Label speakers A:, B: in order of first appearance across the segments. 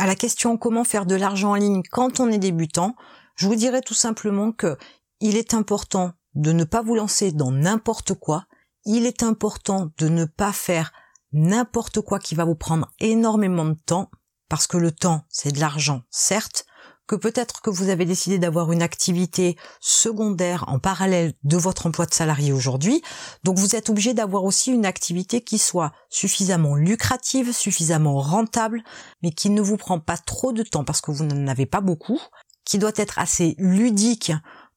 A: à la question comment faire de l'argent en ligne quand on est débutant, je vous dirais tout simplement que il est important de ne pas vous lancer dans n'importe quoi. Il est important de ne pas faire n'importe quoi qui va vous prendre énormément de temps, parce que le temps, c'est de l'argent, certes, que peut-être que vous avez décidé d'avoir une activité secondaire en parallèle de votre emploi de salarié aujourd'hui. Donc vous êtes obligé d'avoir aussi une activité qui soit suffisamment lucrative, suffisamment rentable, mais qui ne vous prend pas trop de temps parce que vous n'en avez pas beaucoup, qui doit être assez ludique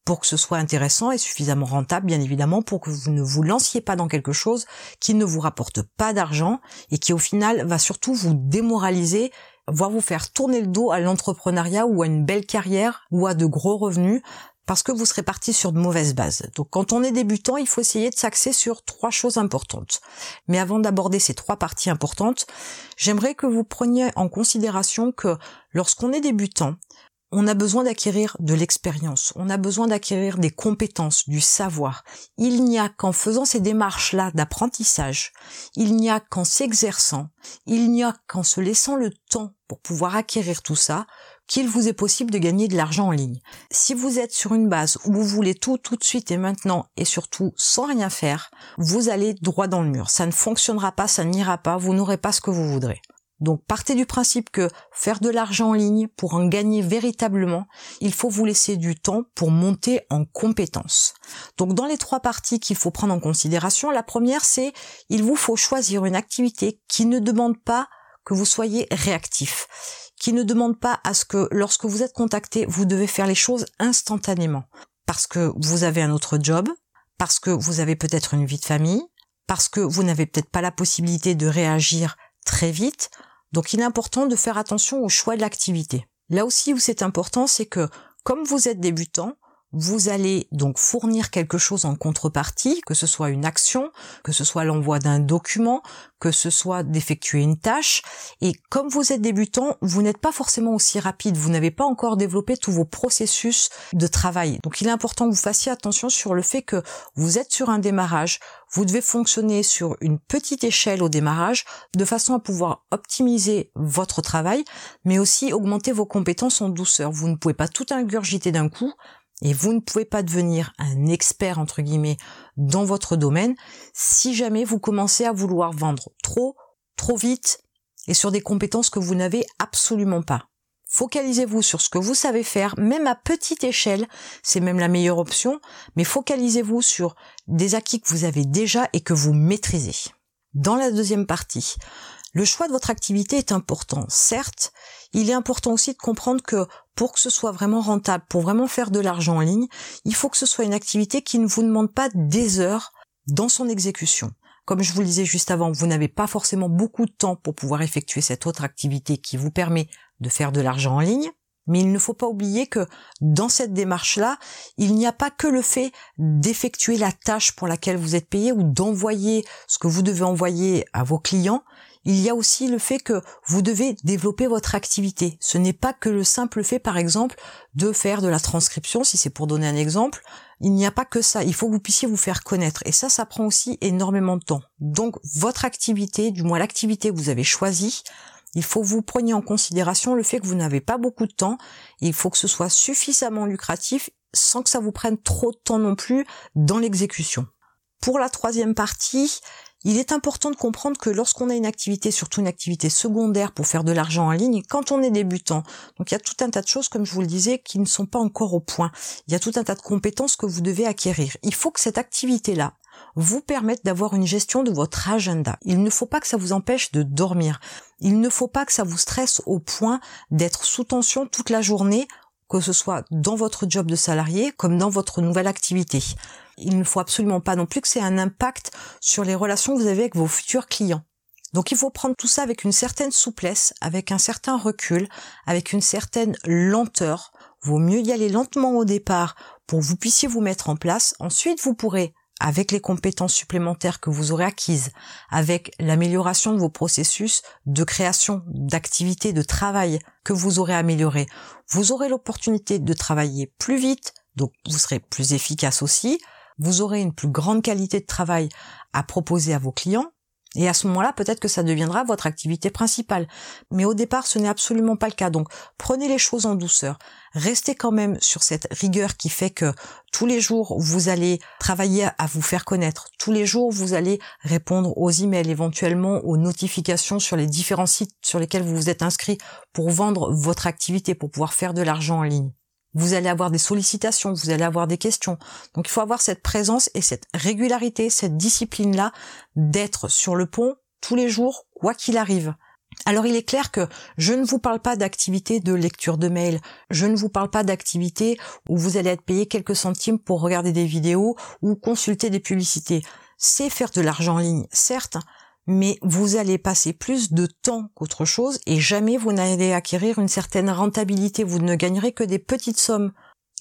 A: pour que ce soit intéressant et suffisamment rentable, bien évidemment, pour que vous ne vous lanciez pas dans quelque chose qui ne vous rapporte pas d'argent et qui au final va surtout vous démoraliser voire vous faire tourner le dos à l'entrepreneuriat ou à une belle carrière ou à de gros revenus parce que vous serez parti sur de mauvaises bases. Donc quand on est débutant, il faut essayer de s'axer sur trois choses importantes. Mais avant d'aborder ces trois parties importantes, j'aimerais que vous preniez en considération que lorsqu'on est débutant, on a besoin d'acquérir de l'expérience, on a besoin d'acquérir des compétences, du savoir. Il n'y a qu'en faisant ces démarches-là d'apprentissage, il n'y a qu'en s'exerçant, il n'y a qu'en se laissant le temps pour pouvoir acquérir tout ça, qu'il vous est possible de gagner de l'argent en ligne. Si vous êtes sur une base où vous voulez tout tout de suite et maintenant et surtout sans rien faire, vous allez droit dans le mur. Ça ne fonctionnera pas, ça n'ira pas, vous n'aurez pas ce que vous voudrez. Donc partez du principe que faire de l'argent en ligne pour en gagner véritablement, il faut vous laisser du temps pour monter en compétences. Donc dans les trois parties qu'il faut prendre en considération, la première c'est il vous faut choisir une activité qui ne demande pas que vous soyez réactif, qui ne demande pas à ce que lorsque vous êtes contacté, vous devez faire les choses instantanément parce que vous avez un autre job, parce que vous avez peut-être une vie de famille, parce que vous n'avez peut-être pas la possibilité de réagir très vite, donc il est important de faire attention au choix de l'activité. Là aussi où c'est important, c'est que comme vous êtes débutant, vous allez donc fournir quelque chose en contrepartie, que ce soit une action, que ce soit l'envoi d'un document, que ce soit d'effectuer une tâche. Et comme vous êtes débutant, vous n'êtes pas forcément aussi rapide, vous n'avez pas encore développé tous vos processus de travail. Donc il est important que vous fassiez attention sur le fait que vous êtes sur un démarrage, vous devez fonctionner sur une petite échelle au démarrage de façon à pouvoir optimiser votre travail, mais aussi augmenter vos compétences en douceur. Vous ne pouvez pas tout ingurgiter d'un coup, et vous ne pouvez pas devenir un expert entre guillemets dans votre domaine si jamais vous commencez à vouloir vendre trop, trop vite et sur des compétences que vous n'avez absolument pas. Focalisez-vous sur ce que vous savez faire, même à petite échelle, c'est même la meilleure option, mais focalisez-vous sur des acquis que vous avez déjà et que vous maîtrisez. Dans la deuxième partie, le choix de votre activité est important. Certes, il est important aussi de comprendre que pour que ce soit vraiment rentable, pour vraiment faire de l'argent en ligne, il faut que ce soit une activité qui ne vous demande pas des heures dans son exécution. Comme je vous le disais juste avant, vous n'avez pas forcément beaucoup de temps pour pouvoir effectuer cette autre activité qui vous permet de faire de l'argent en ligne. Mais il ne faut pas oublier que dans cette démarche-là, il n'y a pas que le fait d'effectuer la tâche pour laquelle vous êtes payé ou d'envoyer ce que vous devez envoyer à vos clients, il y a aussi le fait que vous devez développer votre activité. Ce n'est pas que le simple fait, par exemple, de faire de la transcription, si c'est pour donner un exemple. Il n'y a pas que ça. Il faut que vous puissiez vous faire connaître. Et ça, ça prend aussi énormément de temps. Donc, votre activité, du moins l'activité que vous avez choisie, il faut que vous preniez en considération le fait que vous n'avez pas beaucoup de temps. Il faut que ce soit suffisamment lucratif sans que ça vous prenne trop de temps non plus dans l'exécution. Pour la troisième partie, il est important de comprendre que lorsqu'on a une activité, surtout une activité secondaire pour faire de l'argent en ligne, quand on est débutant, donc il y a tout un tas de choses, comme je vous le disais, qui ne sont pas encore au point. Il y a tout un tas de compétences que vous devez acquérir. Il faut que cette activité-là vous permette d'avoir une gestion de votre agenda. Il ne faut pas que ça vous empêche de dormir. Il ne faut pas que ça vous stresse au point d'être sous tension toute la journée que ce soit dans votre job de salarié comme dans votre nouvelle activité. Il ne faut absolument pas non plus que c'est un impact sur les relations que vous avez avec vos futurs clients. Donc il faut prendre tout ça avec une certaine souplesse, avec un certain recul, avec une certaine lenteur. Vaut mieux y aller lentement au départ pour que vous puissiez vous mettre en place. Ensuite, vous pourrez avec les compétences supplémentaires que vous aurez acquises, avec l'amélioration de vos processus de création, d'activité, de travail que vous aurez amélioré, vous aurez l'opportunité de travailler plus vite, donc vous serez plus efficace aussi, vous aurez une plus grande qualité de travail à proposer à vos clients, Et à ce moment-là, peut-être que ça deviendra votre activité principale. Mais au départ, ce n'est absolument pas le cas. Donc, prenez les choses en douceur. Restez quand même sur cette rigueur qui fait que tous les jours, vous allez travailler à vous faire connaître. Tous les jours, vous allez répondre aux emails, éventuellement aux notifications sur les différents sites sur lesquels vous vous êtes inscrit pour vendre votre activité, pour pouvoir faire de l'argent en ligne. Vous allez avoir des sollicitations, vous allez avoir des questions. Donc il faut avoir cette présence et cette régularité, cette discipline-là d'être sur le pont tous les jours, quoi qu'il arrive. Alors il est clair que je ne vous parle pas d'activité de lecture de mail, je ne vous parle pas d'activité où vous allez être payé quelques centimes pour regarder des vidéos ou consulter des publicités. C'est faire de l'argent en ligne, certes, mais vous allez passer plus de temps qu'autre chose et jamais vous n'allez acquérir une certaine rentabilité, vous ne gagnerez que des petites sommes.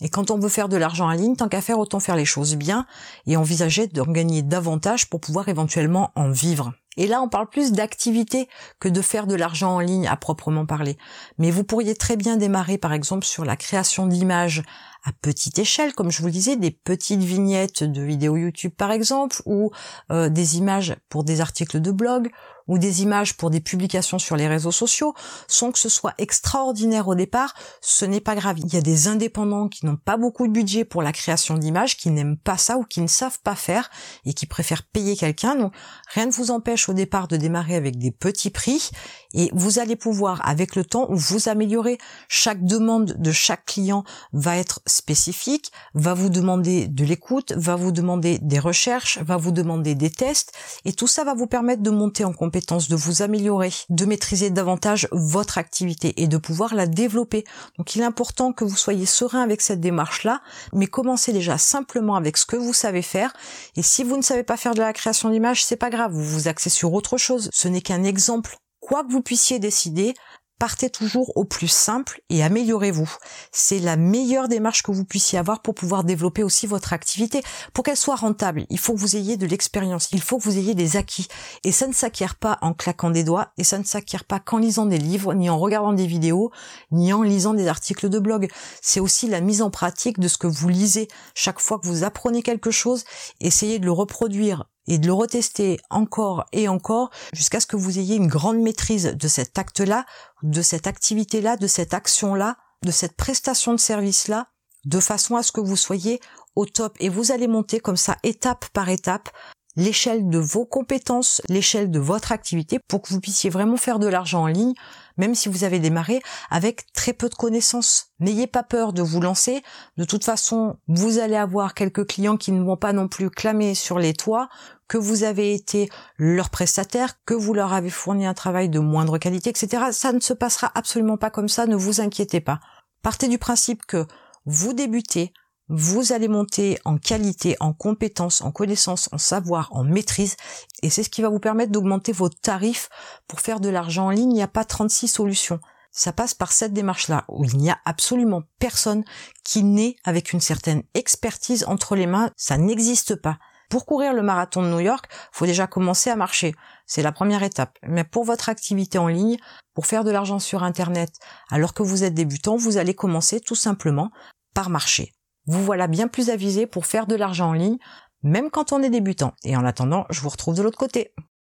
A: Et quand on veut faire de l'argent en ligne, tant qu'à faire, autant faire les choses bien et envisager d'en gagner davantage pour pouvoir éventuellement en vivre. Et là, on parle plus d'activité que de faire de l'argent en ligne à proprement parler. Mais vous pourriez très bien démarrer, par exemple, sur la création d'images à petite échelle, comme je vous le disais, des petites vignettes de vidéos YouTube, par exemple, ou euh, des images pour des articles de blog, ou des images pour des publications sur les réseaux sociaux, sans que ce soit extraordinaire au départ, ce n'est pas grave. Il y a des indépendants qui n'ont pas beaucoup de budget pour la création d'images, qui n'aiment pas ça ou qui ne savent pas faire et qui préfèrent payer quelqu'un. Donc rien ne vous empêche au départ de démarrer avec des petits prix et vous allez pouvoir avec le temps vous améliorer. Chaque demande de chaque client va être spécifique, va vous demander de l'écoute, va vous demander des recherches, va vous demander des tests et tout ça va vous permettre de monter en compétence de vous améliorer, de maîtriser davantage votre activité et de pouvoir la développer. Donc il est important que vous soyez serein avec cette démarche-là, mais commencez déjà simplement avec ce que vous savez faire. Et si vous ne savez pas faire de la création d'images, c'est pas grave, vous vous axez sur autre chose. Ce n'est qu'un exemple. Quoi que vous puissiez décider, partez toujours au plus simple et améliorez-vous. C'est la meilleure démarche que vous puissiez avoir pour pouvoir développer aussi votre activité. Pour qu'elle soit rentable, il faut que vous ayez de l'expérience, il faut que vous ayez des acquis. Et ça ne s'acquiert pas en claquant des doigts, et ça ne s'acquiert pas qu'en lisant des livres, ni en regardant des vidéos, ni en lisant des articles de blog. C'est aussi la mise en pratique de ce que vous lisez. Chaque fois que vous apprenez quelque chose, essayez de le reproduire et de le retester encore et encore jusqu'à ce que vous ayez une grande maîtrise de cet acte-là, de cette activité-là, de cette action-là, de cette prestation de service-là, de façon à ce que vous soyez au top. Et vous allez monter comme ça, étape par étape, l'échelle de vos compétences, l'échelle de votre activité pour que vous puissiez vraiment faire de l'argent en ligne, même si vous avez démarré avec très peu de connaissances. N'ayez pas peur de vous lancer. De toute façon, vous allez avoir quelques clients qui ne vont pas non plus clamer sur les toits que vous avez été leur prestataire, que vous leur avez fourni un travail de moindre qualité, etc. Ça ne se passera absolument pas comme ça, ne vous inquiétez pas. Partez du principe que vous débutez, vous allez monter en qualité, en compétence, en connaissance, en savoir, en maîtrise, et c'est ce qui va vous permettre d'augmenter vos tarifs pour faire de l'argent en ligne. Il n'y a pas 36 solutions. Ça passe par cette démarche-là, où il n'y a absolument personne qui naît avec une certaine expertise entre les mains. Ça n'existe pas. Pour courir le marathon de New York, faut déjà commencer à marcher. C'est la première étape. Mais pour votre activité en ligne, pour faire de l'argent sur Internet, alors que vous êtes débutant, vous allez commencer tout simplement par marcher. Vous voilà bien plus avisé pour faire de l'argent en ligne, même quand on est débutant. Et en attendant, je vous retrouve de l'autre côté.